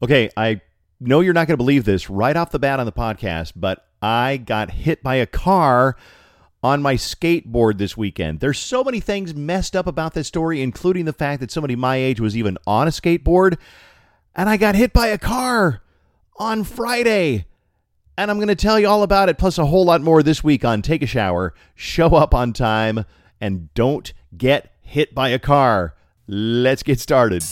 Okay, I know you're not going to believe this right off the bat on the podcast, but I got hit by a car on my skateboard this weekend. There's so many things messed up about this story, including the fact that somebody my age was even on a skateboard, and I got hit by a car on Friday. And I'm going to tell you all about it, plus a whole lot more this week on Take a Shower. Show up on time and don't get hit by a car. Let's get started.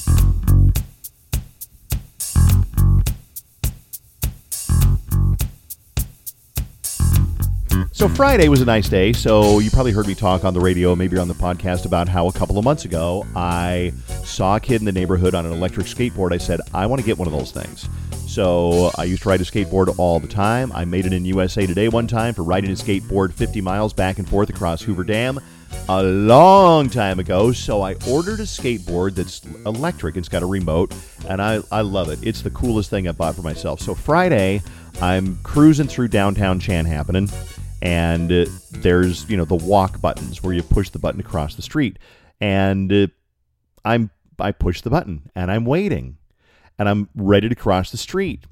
So Friday was a nice day. So you probably heard me talk on the radio, maybe on the podcast, about how a couple of months ago I saw a kid in the neighborhood on an electric skateboard. I said I want to get one of those things. So I used to ride a skateboard all the time. I made it in USA Today one time for riding a skateboard 50 miles back and forth across Hoover Dam a long time ago. So I ordered a skateboard that's electric. It's got a remote, and I, I love it. It's the coolest thing I bought for myself. So Friday, I'm cruising through downtown Chanhassen and uh, there's you know the walk buttons where you push the button across the street. And uh, i'm i push the button and i'm waiting and i'm ready to cross the street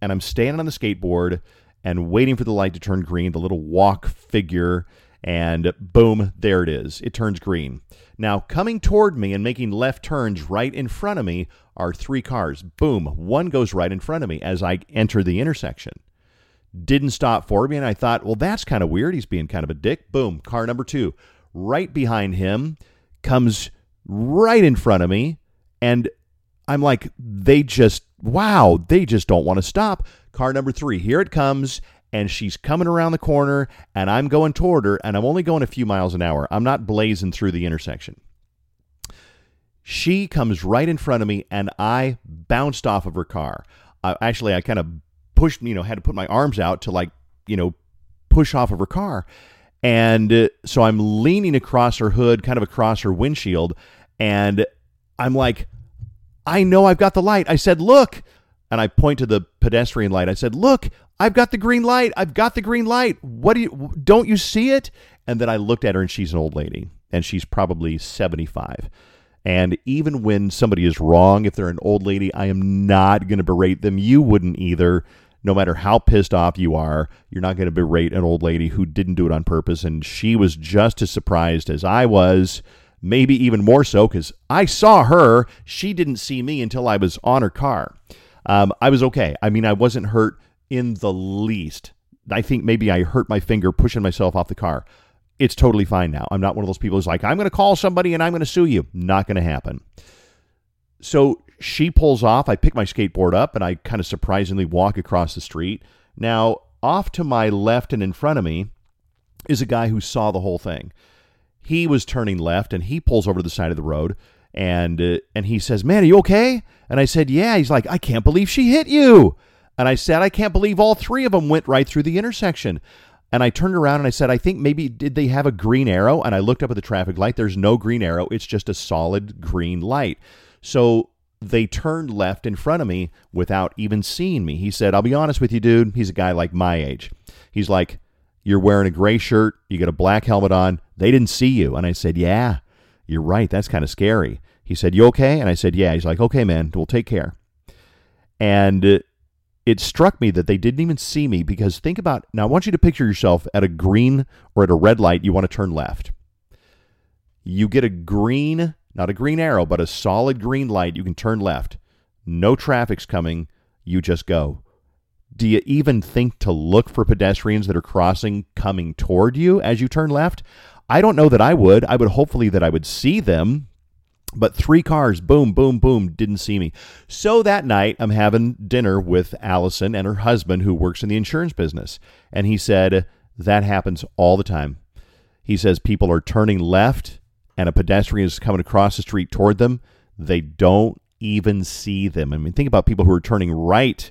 and i'm standing on the skateboard and waiting for the light to turn green the little walk figure and boom there it is. It turns green. Now coming toward me and making left turns right in front of me are three cars. Boom one goes right in front of me as i enter the intersection didn't stop for me. And I thought, well, that's kind of weird. He's being kind of a dick. Boom, car number two. Right behind him comes right in front of me. And I'm like, they just, wow, they just don't want to stop. Car number three, here it comes. And she's coming around the corner, and I'm going toward her, and I'm only going a few miles an hour. I'm not blazing through the intersection. She comes right in front of me, and I bounced off of her car. Uh, actually, I kind of pushed, you know, had to put my arms out to like, you know, push off of her car. And uh, so I'm leaning across her hood, kind of across her windshield. And I'm like, I know I've got the light. I said, look. And I point to the pedestrian light. I said, look, I've got the green light. I've got the green light. What do you, don't you see it? And then I looked at her and she's an old lady and she's probably 75. And even when somebody is wrong, if they're an old lady, I am not going to berate them. You wouldn't either no matter how pissed off you are, you're not going to berate an old lady who didn't do it on purpose. And she was just as surprised as I was, maybe even more so, because I saw her. She didn't see me until I was on her car. Um, I was okay. I mean, I wasn't hurt in the least. I think maybe I hurt my finger pushing myself off the car. It's totally fine now. I'm not one of those people who's like, I'm going to call somebody and I'm going to sue you. Not going to happen. So she pulls off. I pick my skateboard up and I kind of surprisingly walk across the street. Now, off to my left and in front of me is a guy who saw the whole thing. He was turning left and he pulls over to the side of the road and uh, and he says, "Man, are you okay?" And I said, "Yeah." He's like, "I can't believe she hit you." And I said, "I can't believe all three of them went right through the intersection." And I turned around and I said, I think maybe did they have a green arrow? And I looked up at the traffic light. There's no green arrow. It's just a solid green light. So they turned left in front of me without even seeing me. He said, I'll be honest with you, dude. He's a guy like my age. He's like, You're wearing a gray shirt, you got a black helmet on. They didn't see you. And I said, Yeah, you're right. That's kind of scary. He said, You okay? And I said, Yeah. He's like, Okay, man, we'll take care. And uh, it struck me that they didn't even see me because think about now, I want you to picture yourself at a green or at a red light, you want to turn left. You get a green not a green arrow, but a solid green light, you can turn left. No traffic's coming. You just go. Do you even think to look for pedestrians that are crossing coming toward you as you turn left? I don't know that I would. I would hopefully that I would see them. But three cars, boom, boom, boom, didn't see me. So that night, I'm having dinner with Allison and her husband, who works in the insurance business. And he said, That happens all the time. He says people are turning left and a pedestrian is coming across the street toward them, they don't even see them. I mean, think about people who are turning right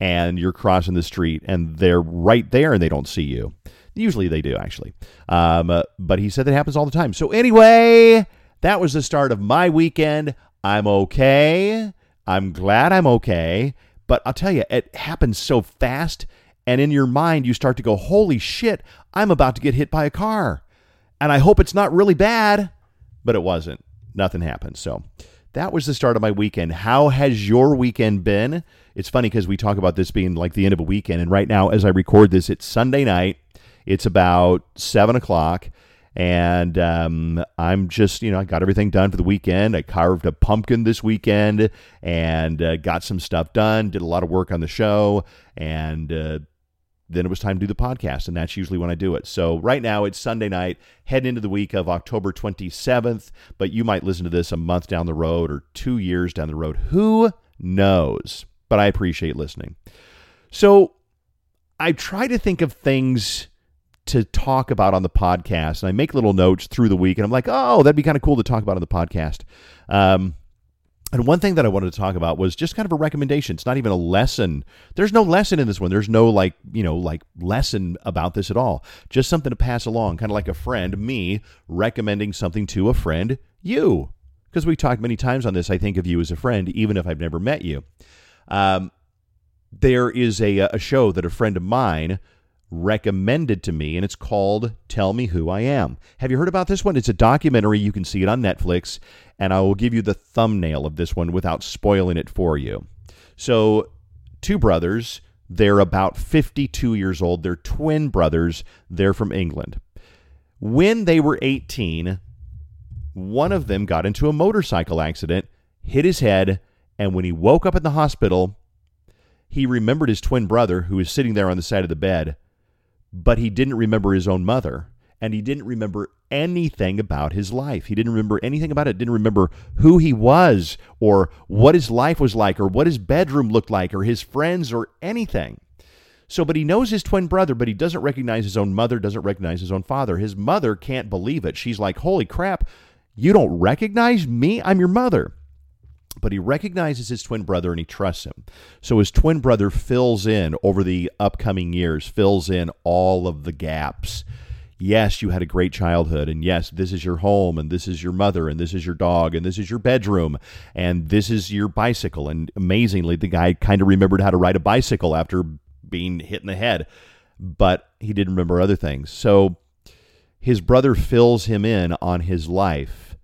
and you're crossing the street and they're right there and they don't see you. Usually they do, actually. Um, uh, but he said that happens all the time. So, anyway, that was the start of my weekend. I'm okay. I'm glad I'm okay. But I'll tell you, it happens so fast. And in your mind, you start to go, holy shit, I'm about to get hit by a car. And I hope it's not really bad but it wasn't. Nothing happened. So that was the start of my weekend. How has your weekend been? It's funny because we talk about this being like the end of a weekend, and right now, as I record this, it's Sunday night. It's about seven o'clock, and um, I'm just, you know, I got everything done for the weekend. I carved a pumpkin this weekend and uh, got some stuff done. Did a lot of work on the show, and uh, then it was time to do the podcast, and that's usually when I do it. So right now it's Sunday night, heading into the week of October 27th, but you might listen to this a month down the road or two years down the road. Who knows? But I appreciate listening. So I try to think of things to talk about on the podcast, and I make little notes through the week, and I'm like, oh, that'd be kind of cool to talk about on the podcast. Um, and one thing that I wanted to talk about was just kind of a recommendation. It's not even a lesson. There's no lesson in this one. There's no like, you know, like lesson about this at all. Just something to pass along, kind of like a friend, me recommending something to a friend, you. Because we talked many times on this, I think of you as a friend, even if I've never met you. Um, there is a, a show that a friend of mine recommended to me, and it's called Tell Me Who I Am. Have you heard about this one? It's a documentary. You can see it on Netflix, and I will give you the thumbnail of this one without spoiling it for you. So, two brothers, they're about 52 years old. They're twin brothers. They're from England. When they were 18, one of them got into a motorcycle accident, hit his head, and when he woke up in the hospital, he remembered his twin brother who was sitting there on the side of the bed but he didn't remember his own mother and he didn't remember anything about his life. He didn't remember anything about it. Didn't remember who he was or what his life was like or what his bedroom looked like or his friends or anything. So, but he knows his twin brother, but he doesn't recognize his own mother, doesn't recognize his own father. His mother can't believe it. She's like, Holy crap, you don't recognize me? I'm your mother but he recognizes his twin brother and he trusts him. So his twin brother fills in over the upcoming years, fills in all of the gaps. Yes, you had a great childhood, and yes, this is your home, and this is your mother, and this is your dog, and this is your bedroom, and this is your bicycle. And amazingly, the guy kind of remembered how to ride a bicycle after being hit in the head, but he didn't remember other things. So his brother fills him in on his life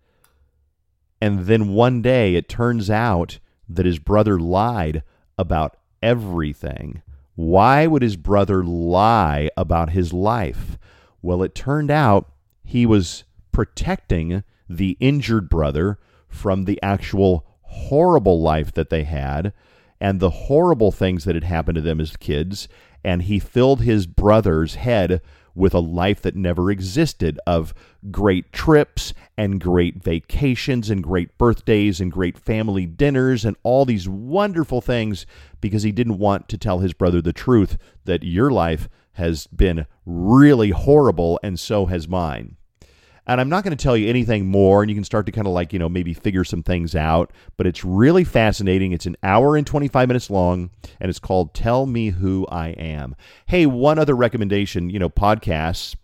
and then one day it turns out that his brother lied about everything. Why would his brother lie about his life? Well, it turned out he was protecting the injured brother from the actual horrible life that they had and the horrible things that had happened to them as kids. And he filled his brother's head with a life that never existed of great trips and great vacations and great birthdays and great family dinners and all these wonderful things because he didn't want to tell his brother the truth that your life has been really horrible and so has mine. And I'm not going to tell you anything more, and you can start to kind of like, you know, maybe figure some things out. But it's really fascinating. It's an hour and 25 minutes long, and it's called Tell Me Who I Am. Hey, one other recommendation, you know, podcasts.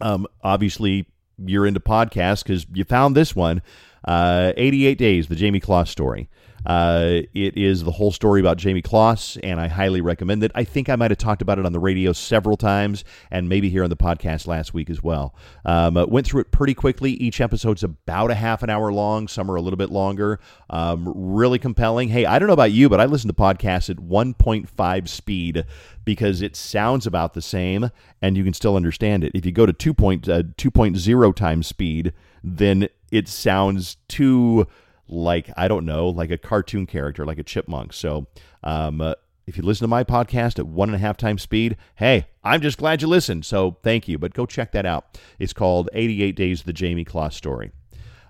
Um, obviously, you're into podcasts because you found this one uh, 88 Days, the Jayme Closs story. Uh, it is the whole story about Jayme Closs, and I highly recommend it. I think I might have talked about it on the radio several times, and maybe here on the podcast last week as well. Um, went through it pretty quickly. Each episode's about a half an hour long. Some are a little bit longer. Um, really compelling. Hey, I don't know about you, but I listen to podcasts at 1.5 speed because it sounds about the same, and you can still understand it. If you go to 2. Point, uh, 2.0 times speed, then it sounds too like I don't know, like a cartoon character, like a chipmunk. So, um, uh, if you listen to my podcast at one and a half times speed, hey, I'm just glad you listened. So thank you. But go check that out. It's called 88 Days of the Jayme Closs Story.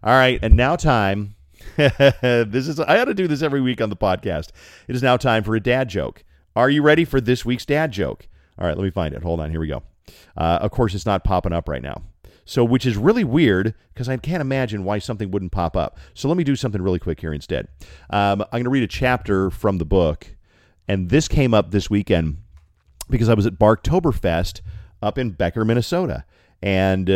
All right, and now time. this is I ought to do this every week on the podcast. It is now time for a dad joke. Are you ready for this week's dad joke? All right, let me find it. Hold on. Here we go. Uh, of course, it's not popping up right now. So, which is really weird because I can't imagine why something wouldn't pop up. So, let me do something really quick here instead. Um, I'm going to read a chapter from the book, and this came up this weekend because I was at Barktoberfest up in Becker, Minnesota, and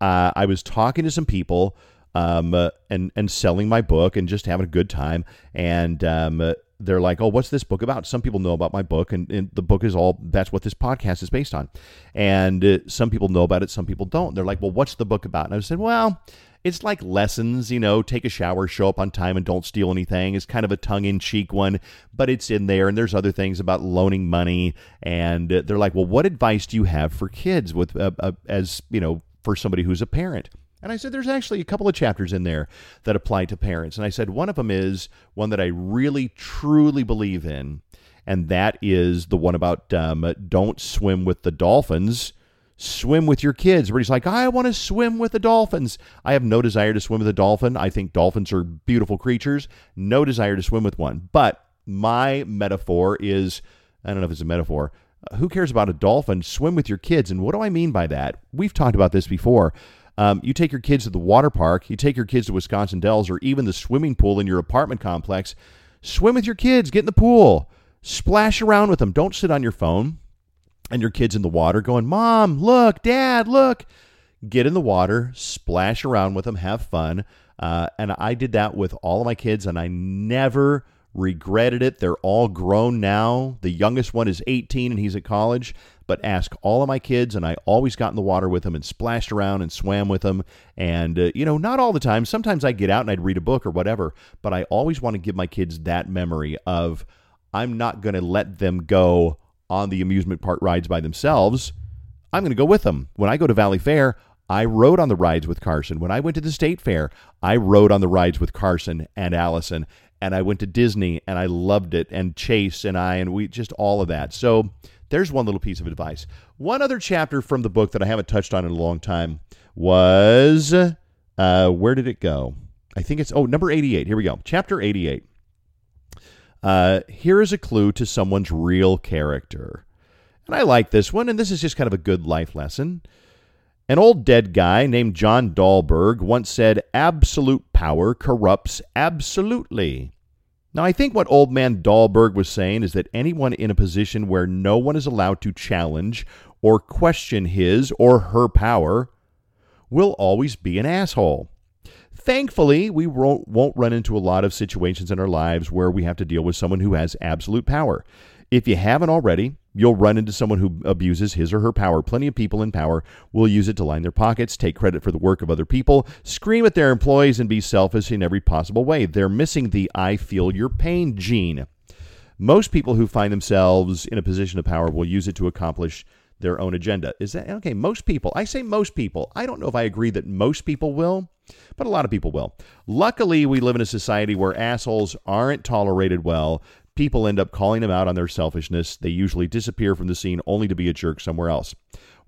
uh, I was talking to some people um, uh, and and selling my book and just having a good time. And um, they're like, "Oh, what's this book about?" Some people know about my book, and, and the book is all that's what this podcast is based on. And uh, some people know about it, some people don't. They're like, "Well, what's the book about?" And I said, "Well." It's like lessons, you know, take a shower, show up on time, and don't steal anything. It's kind of a tongue in cheek one, but it's in there. And there's other things about loaning money. And uh, they're like, well, what advice do you have for kids with, uh, uh, as, you know, for somebody who's a parent? And I said, there's actually a couple of chapters in there that apply to parents. And I said, one of them is one that I really, truly believe in. And that is the one about um, don't swim with the dolphins, swim with your kids. Where he's like, I want to swim with the dolphins. I have no desire to swim with a dolphin. I think dolphins are beautiful creatures. No desire to swim with one. But my metaphor is I don't know if it's a metaphor. Who cares about a dolphin? Swim with your kids. And what do I mean by that? We've talked about this before. Um, you take your kids to the water park, you take your kids to Wisconsin Dells, or even the swimming pool in your apartment complex. Swim with your kids, get in the pool, splash around with them. Don't sit on your phone and your kids in the water going, Mom, look, Dad, look. Get in the water, splash around with them, have fun. Uh, and I did that with all of my kids, and I never regretted it. They're all grown now. The youngest one is 18 and he's at college but ask all of my kids, and I always got in the water with them and splashed around and swam with them. And, uh, you know, not all the time. Sometimes I'd get out and I'd read a book or whatever, but I always want to give my kids that memory of I'm not going to let them go on the amusement park rides by themselves. I'm going to go with them. When I go to Valleyfair, I rode on the rides with Carson. When I went to the state fair, I rode on the rides with Carson and Allison. And I went to Disney and I loved it. And Chase and I, and we just all of that. So there's one little piece of advice. One other chapter from the book that I haven't touched on in a long time was uh, where did it go? I think it's, oh, number 88. Here we go. Chapter 88. Uh, here is a clue to someone's real character. And I like this one, and this is just kind of a good life lesson. An old dead guy named John Dalberg once said, Absolute power corrupts absolutely. Now, I think what old man Dalberg was saying is that anyone in a position where no one is allowed to challenge or question his or her power will always be an asshole. Thankfully, we won't, won't run into a lot of situations in our lives where we have to deal with someone who has absolute power. If you haven't already, you'll run into someone who abuses his or her power. Plenty of people in power will use it to line their pockets, take credit for the work of other people, scream at their employees, and be selfish in every possible way. They're missing the I feel your pain gene. Most people who find themselves in a position of power will use it to accomplish their own agenda. Is that okay? Most people, I say most people. I don't know if I agree that most people will, but a lot of people will. Luckily, we live in a society where assholes aren't tolerated well people end up calling them out on their selfishness. They usually disappear from the scene only to be a jerk somewhere else.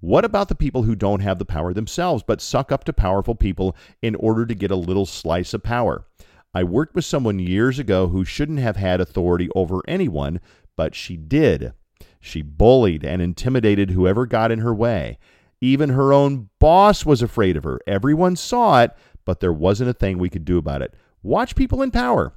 What about the people who don't have the power themselves but suck up to powerful people in order to get a little slice of power? I worked with someone years ago who shouldn't have had authority over anyone, but she did. She bullied and intimidated whoever got in her way. Even her own boss was afraid of her. Everyone saw it, but there wasn't a thing we could do about it. Watch people in power.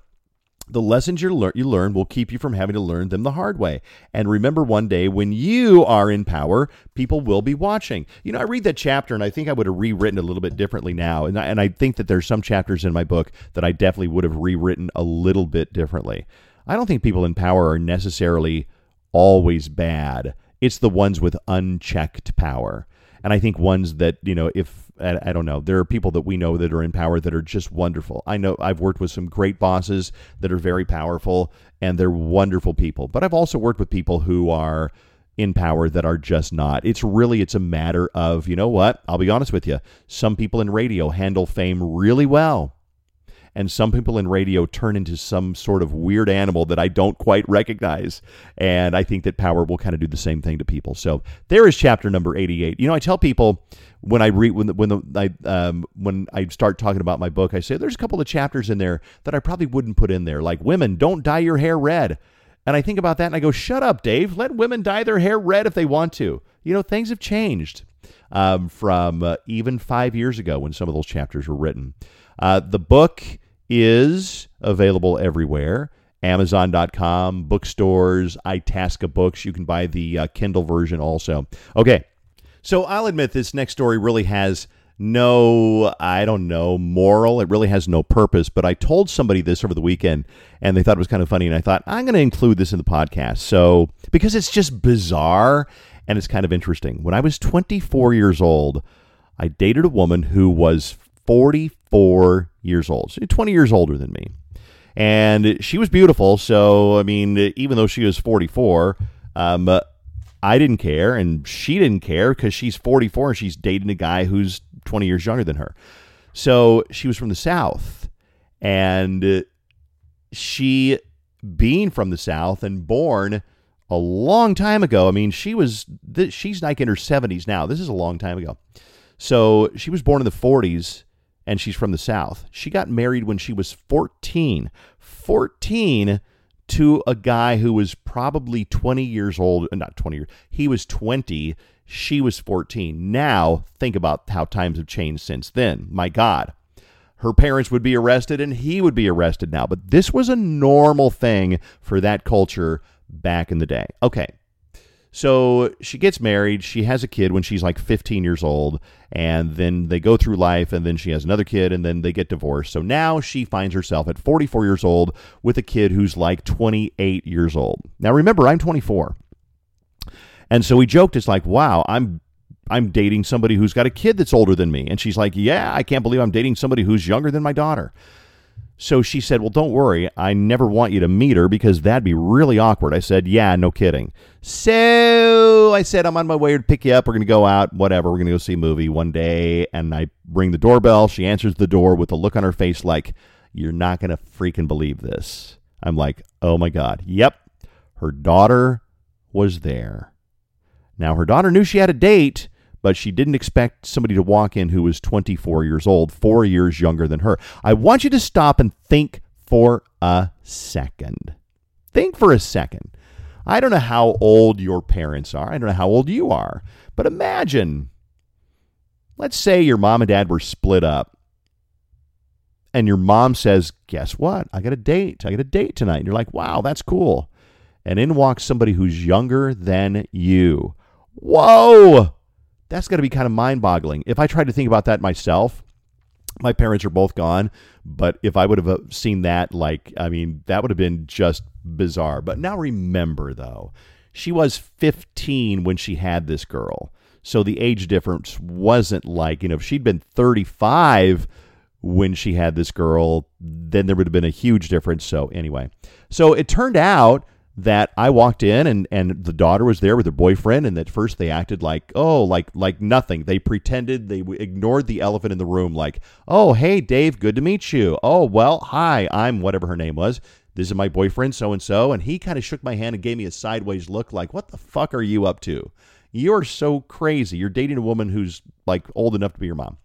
The lessons you learn, you learn will keep you from having to learn them the hard way. And remember, one day when you are in power, people will be watching. You know, I read that chapter and I think I would have rewritten a little bit differently now. And I, and I think that there's some chapters in my book that I definitely would have rewritten a little bit differently. I don't think people in power are necessarily always bad. It's the ones with unchecked power. And I think ones that, you know, if I, don't know. There are people that we know that are in power that are just wonderful. I know I've worked with some great bosses that are very powerful and they're wonderful people. But I've also worked with people who are in power that are just not. It's really it's a matter of, you know what? I'll be honest with you. Some people in radio handle fame really well and some people in radio turn into some sort of weird animal that I don't quite recognize. And I think that power will kind of do the same thing to people. So there is chapter number 88. You know, I tell people when I read when the, when the I um, when I start talking about my book, I say there's a couple of chapters in there that I probably wouldn't put in there, like women don't dye your hair red. And I think about that and I go, shut up, Dave. Let women dye their hair red if they want to. You know, things have changed um, from uh, even five years ago when some of those chapters were written. Uh, the book is available everywhere. Amazon.com, bookstores, Itasca Books. You can buy the uh, Kindle version also. Okay, so I'll admit this next story really has no, I don't know, moral. It really has no purpose. But I told somebody this over the weekend and they thought it was kind of funny. And I thought, I'm going to include this in the podcast. So, because it's just bizarre and it's kind of interesting. When I was 24 years old, I dated a woman who was 44 years old, so 20 years older than me. And she was beautiful. So, I mean, even though she was 44, um, I didn't care, and she didn't care because she's 44 and she's dating a guy who's 20 years younger than her. So she was from the South, and she, being from the South and born a long time ago, I mean, she was, she's like in her 70s now. This is a long time ago. So she was born in the 40s and she's from the South. She got married when she was 14. 14 to a guy who was probably 20 years old, uh, not 20 years, he was 20, she was 14. Now, think about how times have changed since then. My God. Her parents would be arrested and he would be arrested now. But this was a normal thing for that culture back in the day. Okay. So she gets married. She has a kid when she's like 15 years old. And then they go through life. And then she has another kid. And then they get divorced. So now she finds herself at 44 years old with a kid who's like 28 years old. Now remember, I'm 24. And so we joked, it's like, wow, I'm I'm dating somebody who's got a kid that's older than me. And she's like, Yeah, I can't believe I'm dating somebody who's younger than my daughter. So she said, Well, don't worry. I never want you to meet her because that'd be really awkward. I said, Yeah, no kidding. So I said, I'm on my way to pick you up. We're going to go out, whatever. We're going to go see a movie one day. And I ring the doorbell. She answers the door with a look on her face like, You're not going to freaking believe this. I'm like, Oh my God. Yep. Her daughter was there. Now, her daughter knew she had a date but she didn't expect somebody to walk in who was 24 years old, four years younger than her. I want you to stop and think for a second. Think for a second. I don't know how old your parents are. I don't know how old you are. But imagine, let's say your mom and dad were split up. And your mom says, Guess what? I got a date. I got a date tonight. And you're like, Wow, that's cool. And in walks somebody who's younger than you. Whoa! That's got to be kind of mind boggling. If I tried to think about that myself, my parents are both gone, but if I would have uh, seen that, like, I mean, that would have been just bizarre. But now remember, though, she was 15 when she had this girl. So the age difference wasn't like, you know, if she'd been 35 when she had this girl, then there would have been a huge difference. So, anyway, so it turned out that I walked in and and the daughter was there with her boyfriend and at first they acted like oh like like nothing. They pretended they ignored the elephant in the room like oh hey Dave good to meet you. Oh well hi I'm whatever her name was. This is my boyfriend so and so and he kind of shook my hand and gave me a sideways look like what the fuck are you up to? You're so crazy. You're dating a woman who's like old enough to be your mom.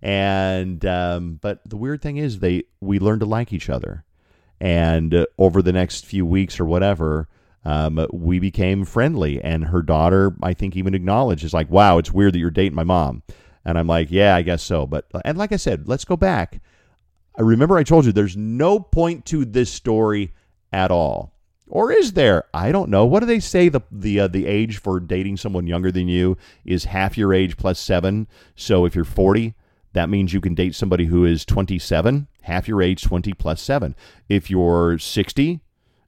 And um, but the weird thing is they we learned to like each other and uh, over the next few weeks or whatever, um, we became friendly. And her daughter, I think, even acknowledged, is like, wow, it's weird that you're dating my mom. And I'm like, yeah, I guess so. But, and like I said, let's go back. I remember I told you there's no point to this story at all. Or is there? I don't know. What do they say the the uh, the age for dating someone younger than you is half your age plus 7. So if you're 40, that means you can date somebody who is 27, half your age, 20 plus 7. If you're 60,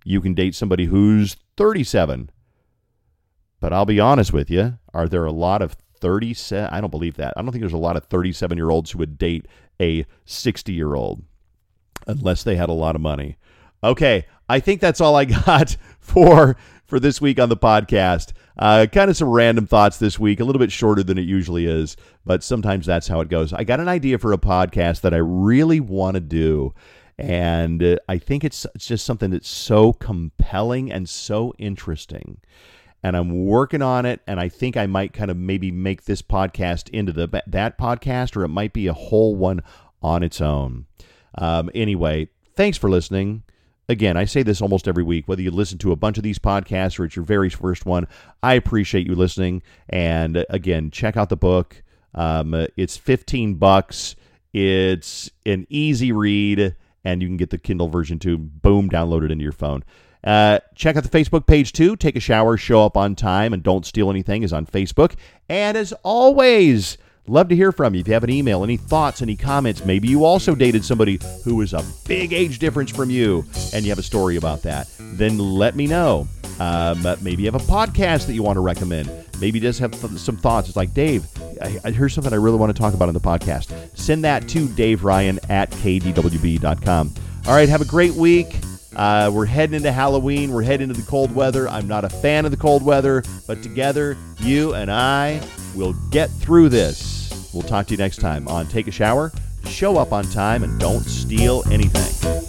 you can date somebody who's 37. But I'll be honest with you, are there a lot of 37? I don't believe that. I don't think there's a lot of 37 year olds who would date a 60 year old unless they had a lot of money. Okay, I think that's all I got for for this week on the podcast. Uh, kind of some random thoughts this week, a little bit shorter than it usually is, but sometimes that's how it goes. I got an idea for a podcast that I really want to do. And uh, I think it's, it's just something that's so compelling and so interesting. And I'm working on it. And I think I might kind of maybe make this podcast into the that podcast, or it might be a whole one on its own. Um, anyway, thanks for listening again, I say this almost every week, whether you listen to a bunch of these podcasts or it's your very first one, I appreciate you listening. And again, check out the book. Um, it's 15 bucks. It's an easy read, and you can get the Kindle version too. Boom, download it into your phone. Uh, check out the Facebook page too. Take a shower, show up on time, and don't steal anything is on Facebook. And as always, Love to hear from you. If you have an email, any thoughts, any comments, maybe you also dated somebody who was a big age difference from you and you have a story about that, then let me know. Um, maybe you have a podcast that you want to recommend. Maybe you just have some thoughts. It's like, Dave, I, I heard something I really want to talk about on the podcast. Send that to Dave Ryan at kdwb.com. All right, have a great week. Uh, we're heading into Halloween. We're heading into the cold weather. I'm not a fan of the cold weather, but together, you and I will get through this. We'll talk to you next time on Take a Shower. Show up on time and don't steal anything.